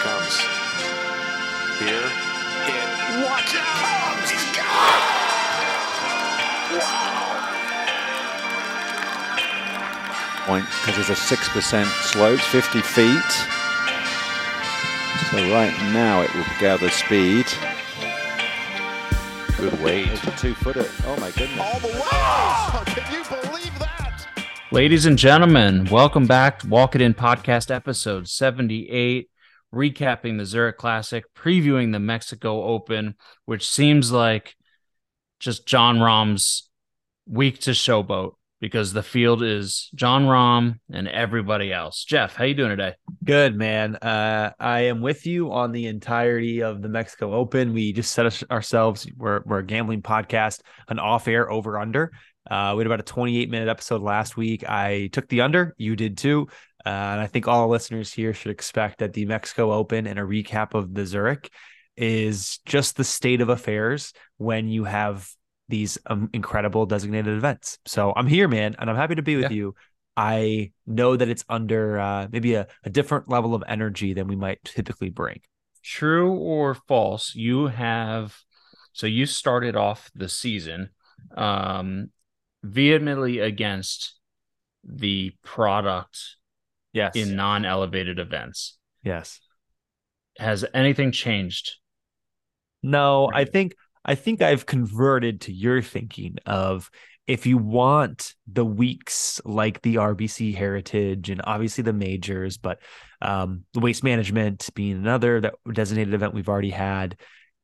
comes. Here it. Watch out! Oh, he's got point because there's a 6% slope, 50 feet. So right now it will gather speed. Good weight. There's a two footer. Oh my goodness. all the way. Oh, can you believe that? Ladies and gentlemen, welcome back to Walk It In podcast episode 78, recapping the Zurich Classic, previewing the Mexico Open, which seems like just Jon Rahm's week to showboat because the field is Jon Rahm and everybody else. Jeff, how you doing today? Good man. Uh, I am with you on the entirety of the Mexico Open. We just set us, ourselves. We're we're a gambling podcast, an off-air over/under. Uh, we had about a 28 minute episode last week. I took the under. You did too. Uh, and I think all listeners here should expect that the Mexico Open and a recap of the Zurich is just the state of affairs when you have these um, incredible designated events. So I'm here, man, and I'm happy to be with Yeah. you. I know that it's under uh, maybe a, a different level of energy than we might typically bring. True or false? You have so you started off the season um vehemently against the product Yes. in non-elevated events. yes. Has anything changed? No, I think I think I've converted to your thinking of if you want the weeks like the RBC Heritage and obviously the majors, but um, the waste management being another that designated event we've already had,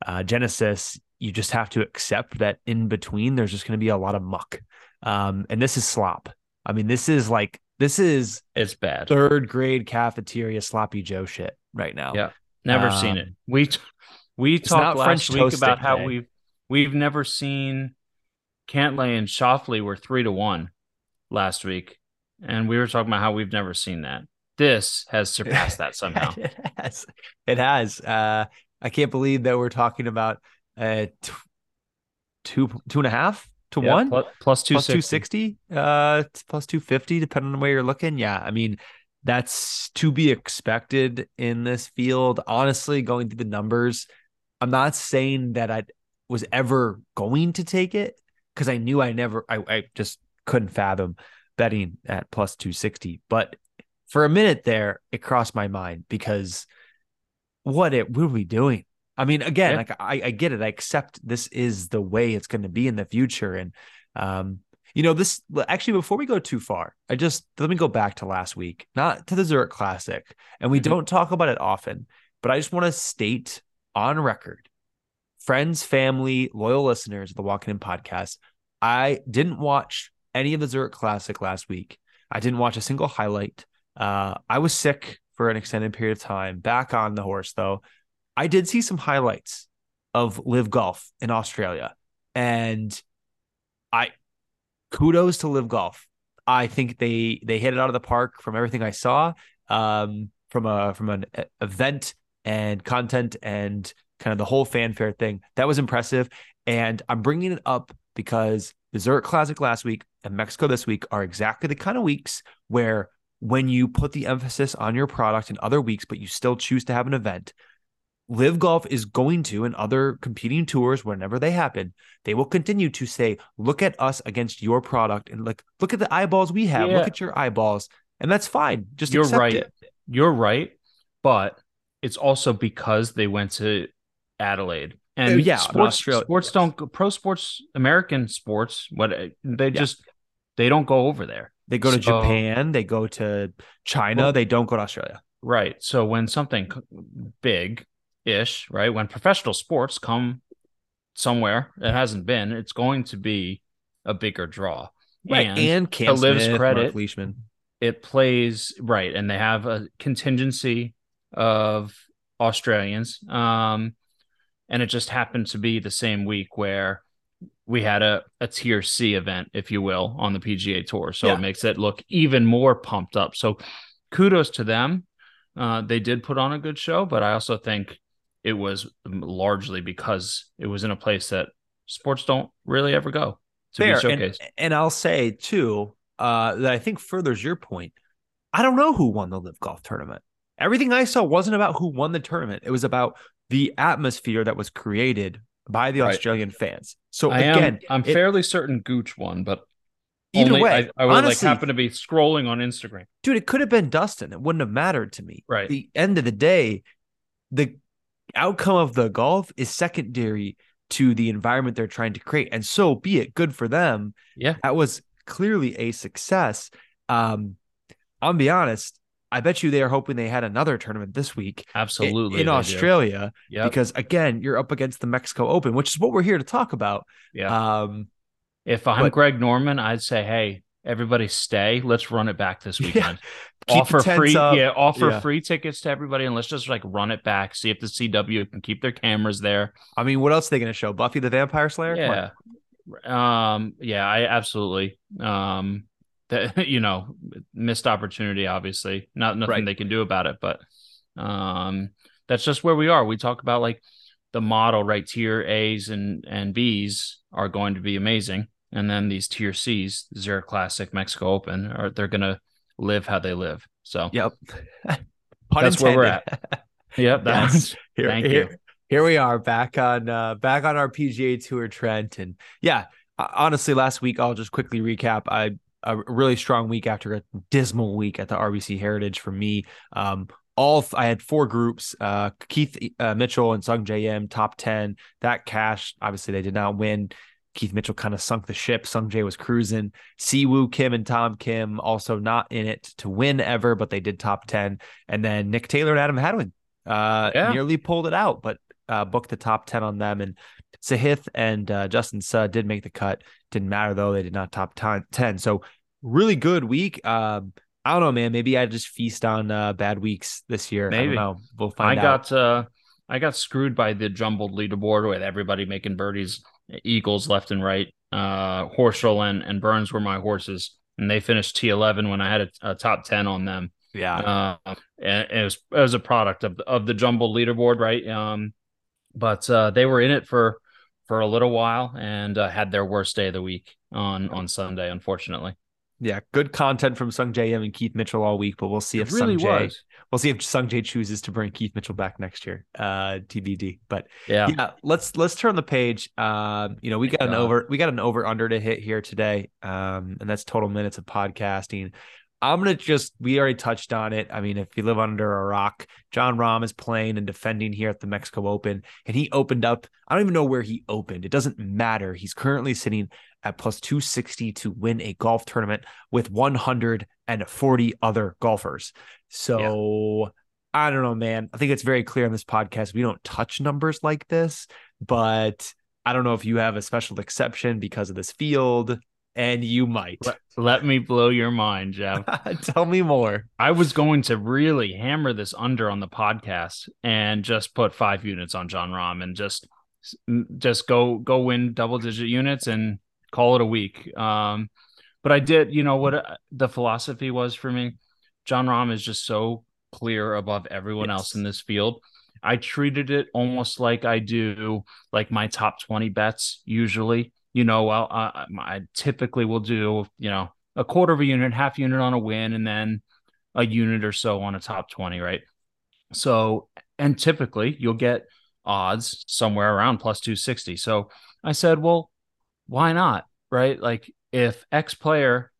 uh, Genesis, you just have to accept that in between there's just going to be a lot of muck, um, and this is slop. I mean, this is like this is It's bad. third grade cafeteria sloppy Joe shit right now. Yeah. Never seen it. Um, We we talked last French week about day. how we've we've never seen Cantlay and Schauffele were three to one last week, and we were talking about how we've never seen that. This has surpassed that somehow. it has. It has. Uh, I can't believe that we're talking about uh, t- two two and a half to Yeah, one plu- plus two plus two sixty, uh, t- plus two fifty, depending on where you're looking. Yeah, I mean that's to be expected in this field. Honestly, going through the numbers, I'm not saying that I was ever going to take it because I knew I never, I, I just couldn't fathom betting at plus 260. But for a minute there, it crossed my mind because what it what are we doing? I mean, again, Yeah. like I, I get it. I accept this is the way it's going to be in the future. And um, you know, this actually before we go too far, I just let me go back to last week, not to the Zurich Classic. And we Mhm. don't talk about it often, but I just want to state on record, friends, family, loyal listeners of the Walk It In podcast, I didn't watch any of the Zurich Classic last week. I didn't watch a single highlight. Uh, I was sick for an extended period of time. Back on the horse though, I did see some highlights of Live Golf in Australia, and I kudos to Live Golf. I think they they hit it out of the park from everything I saw. Um, from a from an event and content and kind of the whole fanfare thing that was impressive. And I'm bringing it up because the Zurich Classic last week and Mexico this week are exactly the kind of weeks where when you put the emphasis on your product in other weeks, but you still choose to have an event, Live Golf is going to, and other competing tours, whenever they happen, they will continue to say, "Look at us against your product, and look, look at the eyeballs we have. Yeah. Look at your eyeballs," and that's fine. Just You're accept right. it. You're right, but it's also because they went to Adelaide. And Oh, yeah, sports, Australia- sports yes. don't pro sports, American sports. What they Yeah. just they don't go over there. They go to So- Japan, they go to China, Well- they don't go to Australia. Right. So when something big ish, right, when professional sports come somewhere it hasn't been, it's going to be a bigger draw. Right, and, to Cam Liv's Smith, credit, Mark Leishman. it plays right, and they have a contingency of Australians. Um, and it just happened to be the same week where we had a, a tier C event, if you will, on the PGA tour. So Yeah. it makes it look even more pumped up. So kudos to them. Uh, they did put on a good show, but I also think it was largely because it was in a place that sports don't really ever go to Fair. be And, showcased. and I'll say too, uh, that I think furthers your point. I don't know who won the Live Golf tournament. everything I saw wasn't about who won the tournament. It was about the atmosphere that was created by the Right. Australian fans. So I again, am. I'm it- fairly certain Gooch won, but Either only way, I, I would like honestly- happen to be scrolling on Instagram. dude, it could have been Dustin. It wouldn't have mattered to me. Right. The end of the day, the outcome of the golf is secondary to the environment they're trying to create. And so be it good for them. Yeah. That was clearly a success. Um, I'll be honest. I bet you they are hoping they had another tournament this week Absolutely, in do. Australia Yeah. because again, you're up against the Mexico Open, which is what we're here to talk about. yeah. Um, if I'm but- Greg Norman, I'd say, hey, everybody, stay. Let's run it back this weekend. keep offer free, up. yeah, offer Yeah. free tickets to everybody, and let's just like run it back. See if the CW can keep their cameras there. I mean, what else are they going to show? Buffy the Vampire Slayer? Yeah. Um, yeah, I absolutely um that you know, missed opportunity, obviously. Not nothing Right. they can do about it, but um that's just where we are. We talk about like the model, right? Tier A's and and B's are going to be amazing. And then these tier C's, Zurich Classic, Mexico Open, are they're gonna live how they live. So Yep. That's where we're at. Yep, that's Yes. Here, Thank here, you. Here we are back on uh back on our PGA Tour Trent and yeah, honestly last week I'll just quickly recap. I a really strong week after a dismal week at the RBC Heritage for me. Um all I had four groups, uh Keith uh, Mitchell and Sung Jae Im top 10. That cash obviously they did not win. Keith Mitchell kind of sunk the ship. Sung Jae was cruising. Siwoo Kim and Tom Kim also not in it to win ever, but they did top 10. And then Nick Taylor and Adam Hadwin uh, Yeah. nearly pulled it out, but uh, booked the top 10 on them. And Sahith and uh, Justin Suh did make the cut. Didn't matter though. They did not top 10. 10. So really good week. Um, I don't know, man. Maybe I just feast on uh, bad weeks this year. I Maybe. don't know. We'll I find out. got uh I got screwed by the jumbled leaderboard with everybody making birdies, eagles left and right. Uh Horschel and, and Burns were my horses, and they finished T eleven when I had a, a top ten on them. yeah. Uh, and it was it was a product of of the jumbled leaderboard, right? Um, but uh, they were in it for for a little while and uh, had their worst day of the week on on Sunday, unfortunately. yeah. Good content from Sung Jae and Keith Mitchell all week, but we'll see if it really Sung was. We'll see if Sung Jae chooses to bring Keith Mitchell back next year. Uh, TBD. But Yeah. yeah let's let's turn the page um you know we got an over we got an over under to hit here today um and that's total minutes of podcasting i'm gonna just we already touched on it i mean if you live under a rock Jon Rahm is playing and defending here at the mexico open and he opened up i don't even know where he opened it doesn't matter he's currently sitting at plus 260 to win a golf tournament with 140 other golfers so I don't know, man. I think it's very clear on this podcast. We don't touch numbers like this, but I don't know if you have a special exception because of this field, and you might. Let, let me blow your mind, Jeff. Tell me more. I was going to really hammer this under on the podcast and just put five units on Jon Rahm and just just go go win double digit units and call it a week. Um, but I did, you know what uh, the philosophy was for me. Jon Rahm is just so clear above everyone else in this field. I treated it almost like I do like my top 20 bets usually. You know, I'll, I, I typically will do, you know, a quarter of a unit, half unit on a win, and then a unit or so on a top 20, right? So, and typically you'll get odds somewhere around plus 260. So I said, well, why not? Right? Like if X player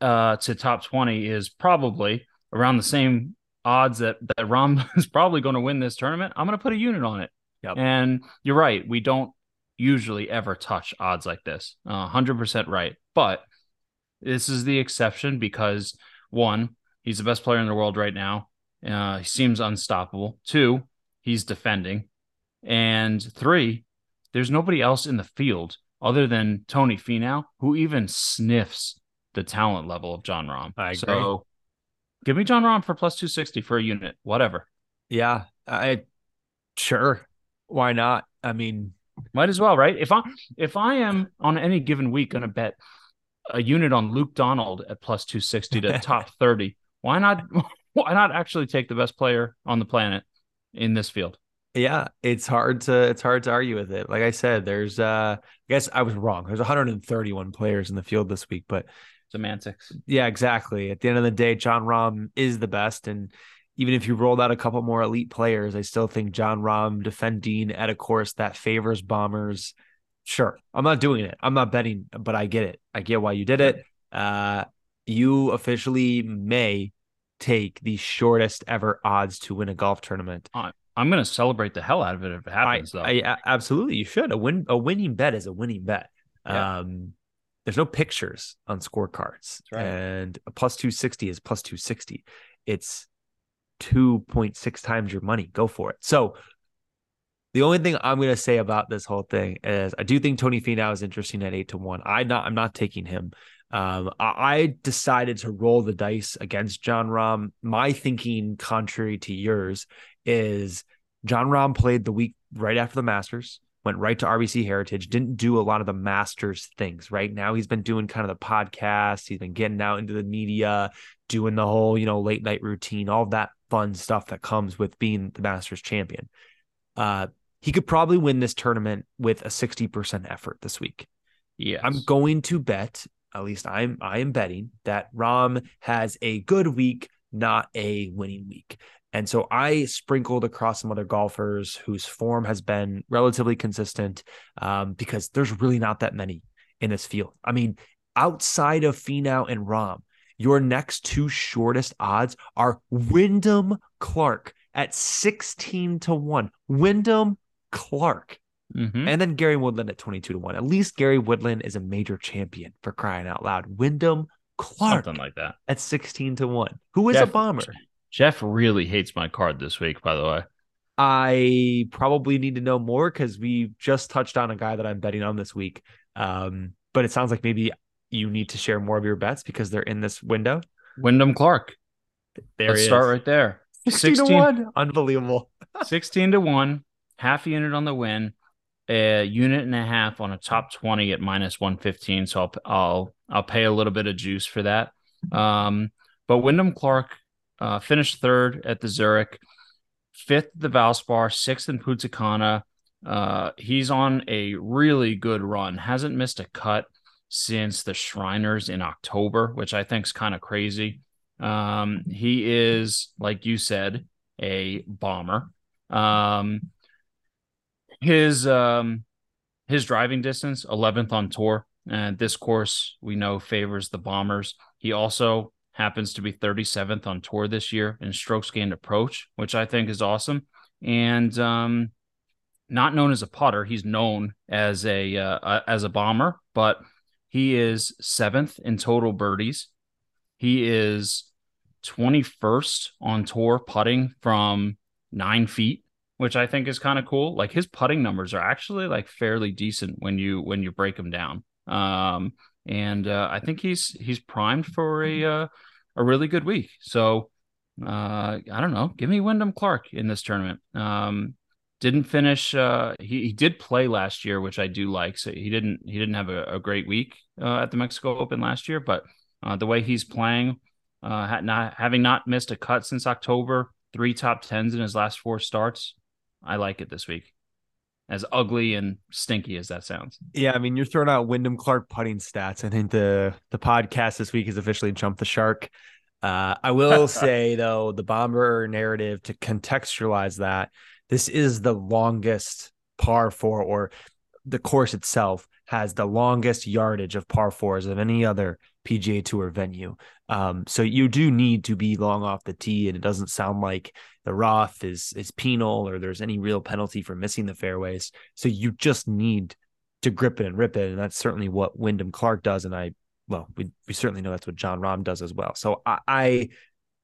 uh to top 20 is probably around the same odds that that Rahm is probably going to win this tournament, I'm going to put a unit on it. Yep. And you're right, we don't usually ever touch odds like this. Uh, 100% right. But this is the exception because one, he's the best player in the world right now. Uh, he seems unstoppable. Two, he's defending. And three, there's nobody else in the field other than Tony Finau who even sniffs the talent level of Jon Rahm. I agree. So give me Jon Rahm for plus 260 for a unit, whatever. Yeah, I sure. Why not? I mean, Might as well, right? If I if I am on any given week going to bet a unit on Luke Donald at plus 260 to top 30, why not why not actually take the best player on the planet in this field? Yeah, it's hard to it's hard to argue with it. Like I said, there's uh I guess I was wrong. There's 131 players in the field this week, but Semantics. Yeah, exactly. At the end of the day, Jon Rahm is the best, and even if you rolled out a couple more elite players, I still think Jon Rahm defending at a course that favors bombers. Sure, I'm not doing it. I'm not betting, but I get it. I get why you did it. Uh, you officially may take the shortest ever odds to win a golf tournament. I'm going to celebrate the hell out of it if it happens, I, though. I, absolutely, you should. A win, a winning bet is a winning bet. Yeah. Um, there's no pictures on scorecards, right. and a plus two sixty is plus two sixty. It's two point six times your money. Go for it. So, the only thing I'm going to say about this whole thing is I do think Tony Finau is interesting at eight to one. I not I'm not taking him. Um, I, decided to roll the dice against Jon Rahm. My thinking, contrary to yours, is Jon Rahm played the week right after the Masters, went right to RBC Heritage, didn't do a lot of the Masters things. Right now, he's been doing kind of the podcast, he's been getting out into the media, doing the whole, you know, late night routine, all that fun stuff that comes with being the Masters champion. Uh, he could probably win this tournament with a 60% effort this week. Yeah. I'm going to bet, at least I'm I am betting that Rahm has a good week, not a winning week. And so I sprinkled across some other golfers whose form has been relatively consistent um, because there's really not that many in this field. I mean, outside of Finau and Rahm, your next two shortest odds are Wyndham Clark at 16 to 1. Wyndham Clark. Mhm. And then Gary Woodland at 22 to 1. At least Gary Woodland is a major champion for crying out loud. Wyndham Clark Something like that. at 16 to 1. Who is a bomber? Jeff really hates my card this week, by the way. I probably need to know more because we just touched on a guy that I'm betting on this week. Um, but it sounds like maybe you need to share more of your bets because they're in this window. Wyndham Clark. There Let's he start right there. 16 to 1. Unbelievable. 16 to 1, half unit on the win, a unit and a half on a top 20 at minus 115. So I'll I'll I'll pay a little bit of juice for that. Um, but Wyndham Clark uh, finished third at the Zurich, fifth the Valspar, sixth in Punta Cana. Uh, he's on a really good run. Hasn't missed a cut since the Shriners in October, which I think is kind of crazy. Um, he is, like you said, a bomber. Um, his um, his driving distance, 11th on tour, and this course we know favors the bombers. He also happens to be 37th on tour this year in strokes gained approach, which I think is awesome. And um, not known as a putter, he's known as a uh, as a bomber, but he is seventh in total birdies. He is 21st on tour putting from nine feet, which I think is kind of cool. Like his putting numbers are actually like fairly decent when you when you break them down. Um, and uh, I think he's he's primed for a uh, a really good week. So uh, I don't know. Give me Wyndham Clark in this tournament. Um, didn't finish. Uh, he he did play last year, which I do like. So he didn't he didn't have a, a great week uh, at the Mexico Open last year, but uh, the way he's playing, uh, not having not missed a cut since October, three top tens in his last four starts. I like it this week. As ugly and stinky as that sounds. Yeah, I mean, you're throwing out Wyndham Clark putting stats. I think the the podcast this week has officially jumped the shark. Uh, I will say though, the bomber narrative to contextualize that this is the longest par four, or the course itself has the longest yardage of par fours of any other PGA Tour venue. Um, so you do need to be long off the tee, and it doesn't sound like the rough is is penal or there's any real penalty for missing the fairways. So you just need to grip it and rip it, and that's certainly what Wyndham Clark does. And I, well, we we certainly know that's what Jon Rahm does as well. So I I,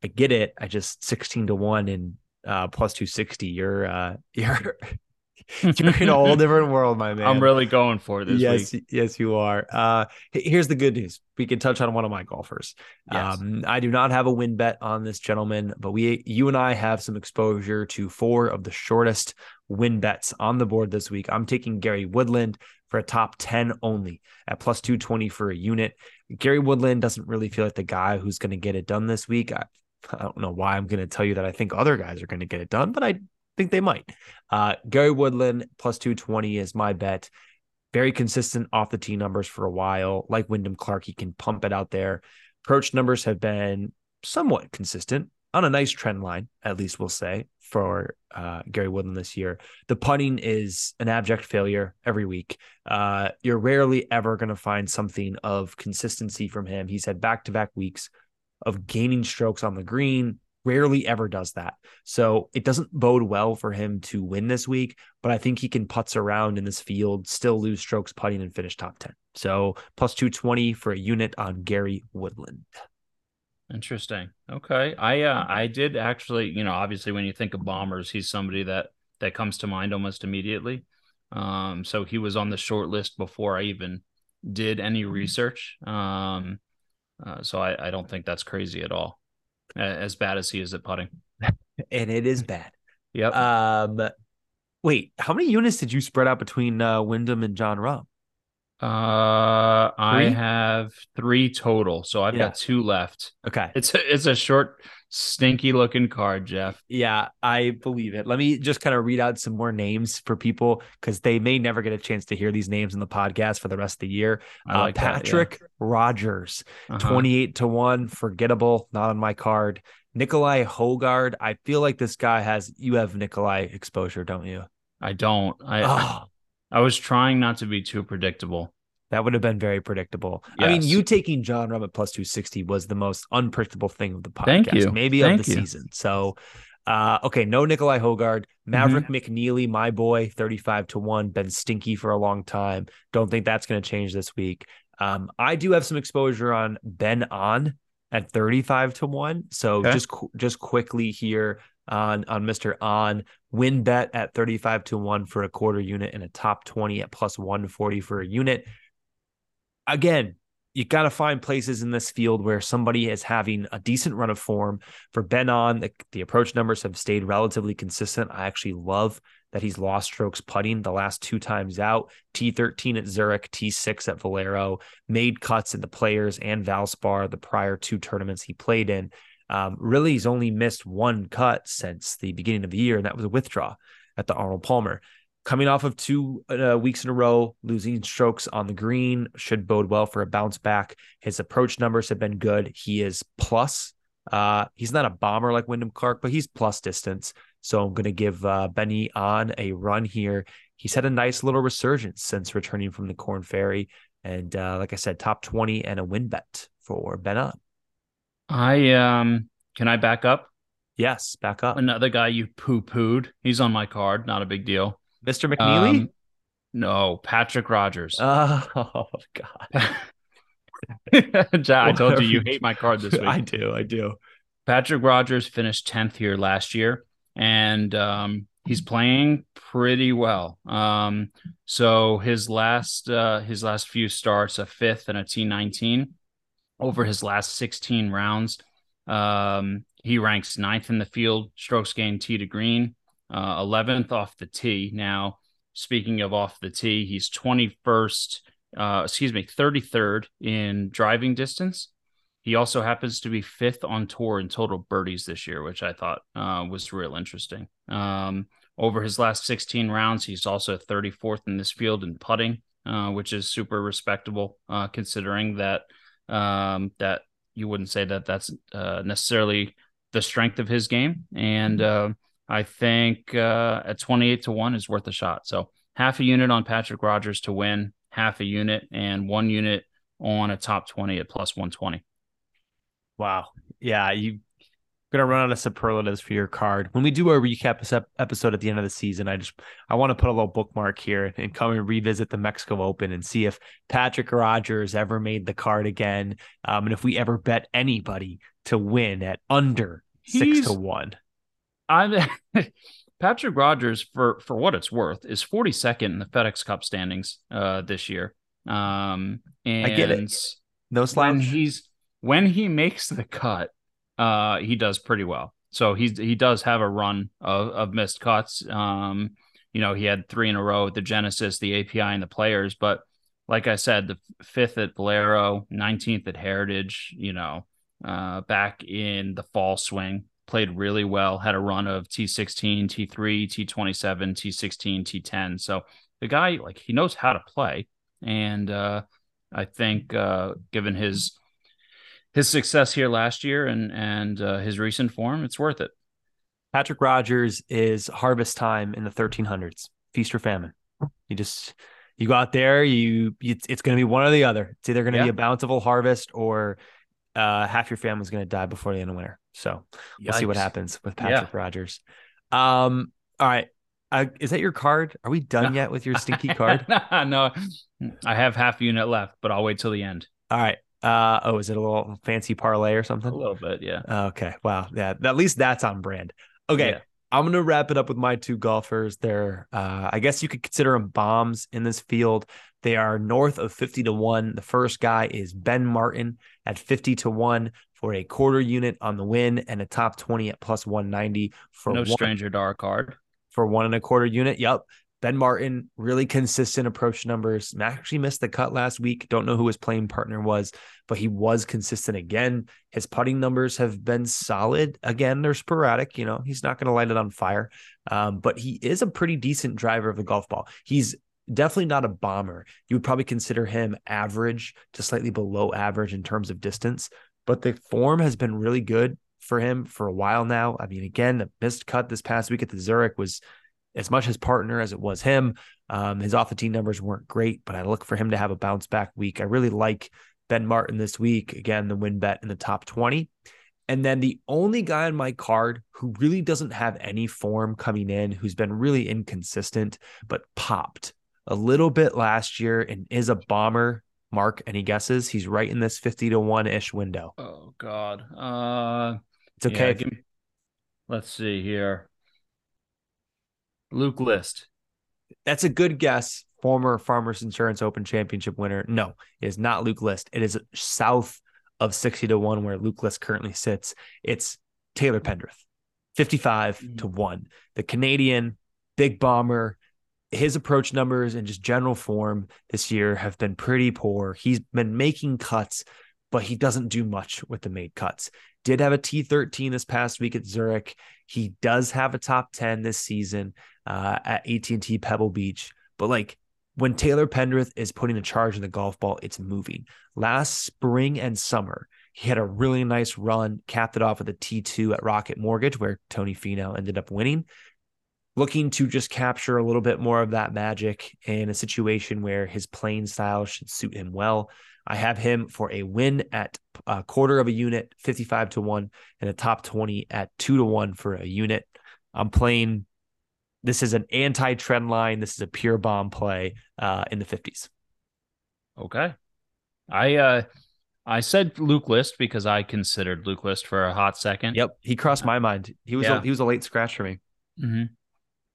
I get it. I just sixteen to one and uh, plus two sixty. You're uh, you're you're in a whole different world, my man. I'm really going for this yes, week. yes, you are. Uh, here's the good news. We can touch on one of my golfers. Yes. Um, I do not have a win bet on this gentleman, but we, you and I, have some exposure to four of the shortest win bets on the board this week. I'm taking Gary Woodland for a top ten only at plus two twenty for a unit. Gary Woodland doesn't really feel like the guy who's going to get it done this week. I, I don't know why I'm going to tell you that I think other guys are going to get it done, but I think they might. Uh, Gary Woodland plus 220 is my bet. Very consistent off the tee numbers for a while. Like Wyndham Clark, he can pump it out there. Approach numbers have been somewhat consistent. on a nice trend line, at least we'll say, for uh, Gary Woodland this year. The putting is an abject failure every week. Uh, you're rarely ever going to find something of consistency from him. He's had back to back weeks of gaining strokes on the green, rarely ever does that. So it doesn't bode well for him to win this week, but I think he can putz around in this field, still lose strokes putting and finish top 10. So plus 220 for a unit on Gary Woodland. Interesting. Okay. I uh I did actually, you know, obviously when you think of bombers, he's somebody that that comes to mind almost immediately. Um so he was on the short list before I even did any Mm-hmm. research. Um uh, so I, I don't think that's crazy at all. As bad as he is at putting. And it is bad. Yep. Um, wait, how many units did you spread out between uh, Wyndham and Jon Rahm? Uh, I have three total, so I've Yeah. got two left. Okay. It's a, it's a short, stinky looking card, Jeff. Yeah, I believe it. Let me just kind of read out some more names for people because they may never get a chance to hear these names in the podcast for the rest of the year. Uh, like that, yeah. Patrick Rodgers, Uh-huh. 28 to 1, forgettable, not on my card. Nicolai Hojgaard, I feel like this guy has, you have Nicolai exposure, don't you? I don't. I Oh, I was trying not to be too predictable. that would have been very predictable. I mean, you taking Jon Rahm at plus 260 was the most unpredictable thing of the podcast, Thank you. maybe Thank of the you. season. So, uh, okay, no Nicolai Hojgaard, Maverick McNeely, my boy, 35 to 1, been stinky for a long time. Don't think that's going to change this week. Um, I do have some exposure on Ben An at 35 to 1. So Okay. just just quickly here on on Mr. An win bet at 35 to 1 for a quarter unit and a top 20 at plus 140 for a unit. Again, you got to find places in this field where somebody is having a decent run of form. For Ben An, the, the approach numbers have stayed relatively consistent. I actually love that he's lost strokes putting the last two times out. T13 at Zurich, T6 at Valero, made cuts in the Players and Valspar the prior two tournaments he played in. Um, really, he's only missed one cut since the beginning of the year, and that was a withdraw at the Arnold Palmer. Coming off of two uh, weeks in a row, losing strokes on the green should bode well for a bounce back. His approach numbers have been good. He is plus. Uh, he's not a bomber like Wyndham Clark, but he's plus distance. So I'm going to give uh, Benny An a run here. He's had a nice little resurgence since returning from the Corn Ferry. And uh, like I said, top 20 and a win bet for Ben An. I um, can I back up? Yes, back up. Another guy you poo pooed. He's on my card. Not a big deal. Mr. McNeely? Um, no, Patrick Rodgers. oh, God. Ja- I told you you hate my card this week. I do. I do. Patrick Rodgers finished 10th here last year, and um, he's playing pretty well. Um, so his last uh, his last few starts, a fifth and a T19, over his last 16 rounds, um, he ranks ninth in the field, strokes gained tee to green, uh, 11th off the tee. Now, speaking of off the tee, he's 21st, uh, excuse me, 33rd in driving distance. He also happens to be fifth on tour in total birdies this year, which I thought uh, was real interesting. Um, over his last 16 rounds, he's also 34th in this field in putting, uh, which is super respectable uh, considering that um, that you wouldn't say that that's uh, necessarily the strength of his game. And uh, I think uh, at 28 to 1 is worth a shot. So half a unit on Patrick Rodgers to win, half a unit, and one unit on a top 20 at plus 120. Wow. Yeah, you gonna run out of superlatives for your card. When we do our recap episode at the end of the season, I just I want to put a little bookmark here and come and revisit the Mexico Open and see if Patrick Rodgers ever made the card again, um, and if we ever bet anybody to win at under six to one. I'm Patrick Rodgers for for what it's worth is 42nd in the FedEx Cup standings uh this year. Um and I get it. No when he's when he makes the cut, uh he does pretty well. So he's he does have a run of, of missed cuts. Um, you know, he had three in a row with the Genesis, the API, and the players. But like I said, the fifth at Valero, 19th at Heritage, you know, uh, back in the fall swing, played really well, had a run of T16, T3, T27, T16, T10. So the guy, like, he knows how to play. And uh, I think, uh, given his his success here last year and and uh, his recent form, it's worth it. Patrick Rodgers is harvest time in the 1300s, feast or famine. You just you go out there, you, you it's going to be one or the other. It's either going to Yeah. be a bountiful harvest or uh, half your family's going to die before the end of winter. So we'll see what happens with Yeah. Patrick Rodgers. Um, all right. Uh, is that your card? Are we done yet with your stinky card? no, I have half a unit left, but I'll wait till the end. All right. Uh, oh, is it a little fancy parlay or something? A little bit, yeah. Okay. Wow. Yeah. At least that's on brand. Okay. Yeah. I'm gonna wrap it up with my two golfers. They're, uh, I guess you could consider them bombs in this field. They are north of 50 to one. The first guy is Ben Martin at 50 to one for a quarter unit on the win and a top 20 at plus 190 for no one, stranger to our card. for one and a quarter unit. Yep. Ben Martin, really consistent approach numbers. Actually missed the cut last week. Don't know who his playing partner was, but he was consistent again. His putting numbers have been solid. Again, they're sporadic. You know, he's not going to light it on fire, um, but he is a pretty decent driver of the golf ball. He's definitely not a bomber. You would probably consider him average to slightly below average in terms of distance, but the form has been really good for him for a while now. I mean, again, the missed cut this past week at the Zurich was as much his partner as it was him. Um, his off the tee numbers weren't great, but I look for him to have a bounce back week. I really like Ben Martin this week. Again, the win bet in the top 20. And then the only guy on my card who really doesn't have any form coming in, who's been really inconsistent, but popped a little bit last year and is a bomber. Mark, any guesses? He's right in this 50 to 1 ish window. Oh God. Uh It's okay. yeah, me- let's see here. Luke List. That's a good guess. Former Farmers Insurance Open Championship winner. No, it is not Luke List. It is south of 60 to 1 where Luke List currently sits. It's Taylor Pendrith, 55 mm. to 1. The Canadian big bomber, his approach numbers and just general form this year have been pretty poor. He's been making cuts, but he doesn't do much with the made cuts. Did have a T13 this past week at Zurich. He does have a top 10 this season uh, at AT&T Pebble Beach. But like when Taylor Pendrith is putting a charge in the golf ball, it's moving. Last spring and summer, he had a really nice run, capped it off with a T2 at Rocket Mortgage, where Tony Finau ended up winning. Looking to just capture a little bit more of that magic in a situation where his playing style should suit him well. I have him for a win at a quarter of a unit, 55 to 1, and a top 20 at 2 to 1 for a unit. I'm playing this is an anti-trend line. This is a pure bomb play uh, in the 50s. Okay. I uh I said Luke List because I considered Luke List for a hot second. Yep, he crossed my mind. He was Yeah. a, he was a late scratch for me. hmm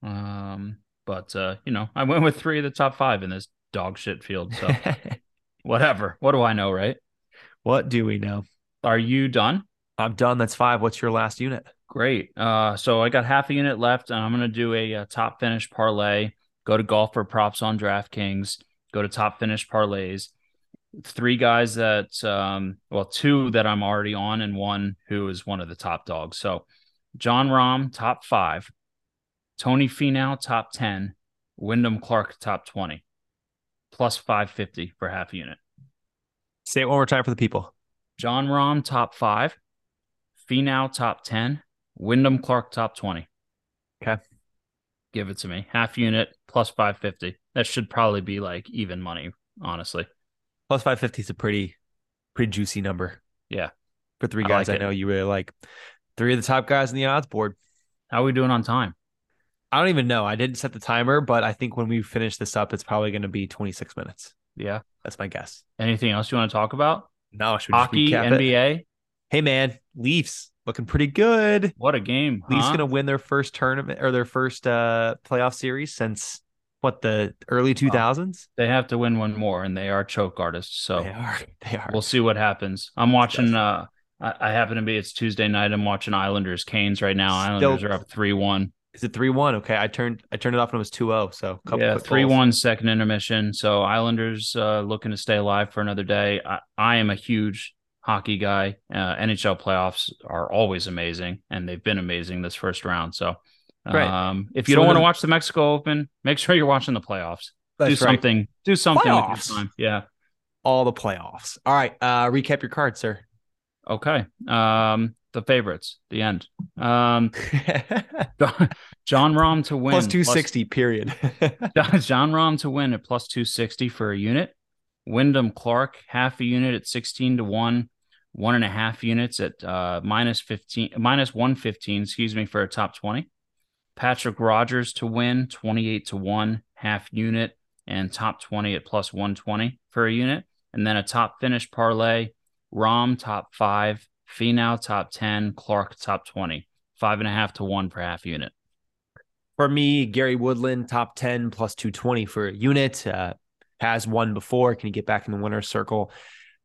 Um, but uh, you know, I went with three of the top five in this dog shit field. So whatever. What do I know, right? what do we know? Are you done? I'm done. That's five. What's your last unit? Great. Uh, so I got half a unit left, and I'm gonna do a, uh top finish parlay. Go to golfer props on DraftKings. Go to top finish parlays. Three guys that, um, well, two that I'm already on, and one who is one of the top dogs. So Jon Rahm top five, Tony Finau top ten, Wyndham Clark top twenty, plus five fifty for half unit. Say it one more time for the people. Jon Rahm top five, Finau top 10, Wyndham Clark top 20. Okay. Give it to me. Half unit plus 550. That should probably be like even money, honestly. Plus 550 is a pretty pretty juicy number. Yeah. For three I guys like I know you really like. Three of the top guys in the odds board. How are we doing on time? I don't even know. I didn't set the timer, but I think when we finish this up, it's probably going to be 26 minutes. Yeah. That's my guess. Anything else you want to talk about? No, should we Hockey, just recap it? NBA. Hey man, Leafs looking pretty good. What a game. Leafs huh? gonna win their first tournament or their first uh playoff series since what the early 2000s. They have to win one more, and they are choke artists. So They are. They are. we'll see what happens. I'm watching. Uh, I, I happen to be. It's Tuesday night. I'm watching Islanders Canes right now. Still- Islanders are up three one. Is it three one? Okay, I turned I turned it off when it was 2-0. So a couple yeah, three one second intermission. So Islanders uh, looking to stay alive for another day. I, I am a huge hockey guy. Uh, NHL playoffs are always amazing, and they've been amazing this first round. So, Right. um, if you So don't want to watch the Mexico Open, make sure you're watching the playoffs. do right. something. Do something Playoffs? with your time. Yeah. All the playoffs. All right. Uh recap your card, sir. Okay. Um, the favorites, the end. Um, Jon Rahm to win plus 260, period. Jon Rahm to win at plus 260 for a unit. Wyndham Clark, half a unit at 16 to 1, one and a half units at uh, minus 15, minus 115, excuse me, for a top 20. Patrick Rodgers to win 28 to 1, half unit, and top 20 at plus 120 for a unit. And then a top finish parlay, Rahm top five, Finau top 10, Clark top 20, five and a half to one per half unit. For me, Gary Woodland top 10 plus 220 for a unit. Uh, has won before. Can he get back in the winner's circle?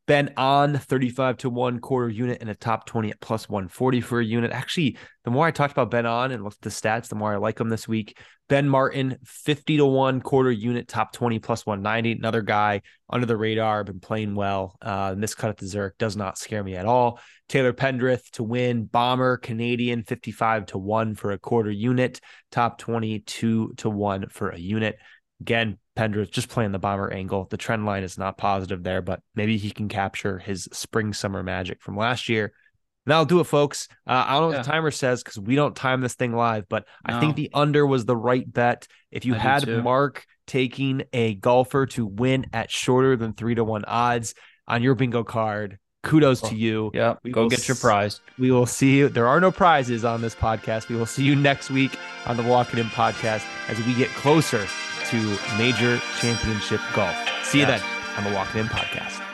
Ben An 35 to 1 quarter unit and a top 20 at plus 140 for a unit. Actually, the more I talked about Ben An and looked at the stats, the more I like him this week. Ben Martin 50 to 1 quarter unit, top 20 plus 190. Another guy under the radar, been playing well. Uh, this cut at the Zurich does not scare me at all. Taylor Pendrith to win, Bomber Canadian 55 to 1 for a quarter unit, top 22 to 1 for a unit. Again, Pendrith just playing the bomber angle. The trend line is not positive there, but maybe he can capture his spring summer magic from last year. And that'll do it, folks. Uh, I don't know yeah. what the timer says because we don't time this thing live, but no. I think the under was the right bet. If you I had Mark taking a golfer to win at shorter than three to one odds on your bingo card, kudos to you. Yeah, go get your prize. We will see you. There are no prizes on this podcast. We will see you next week on the Walk It In podcast as we get closer to major championship golf. See you yes. then on the Walk It In podcast.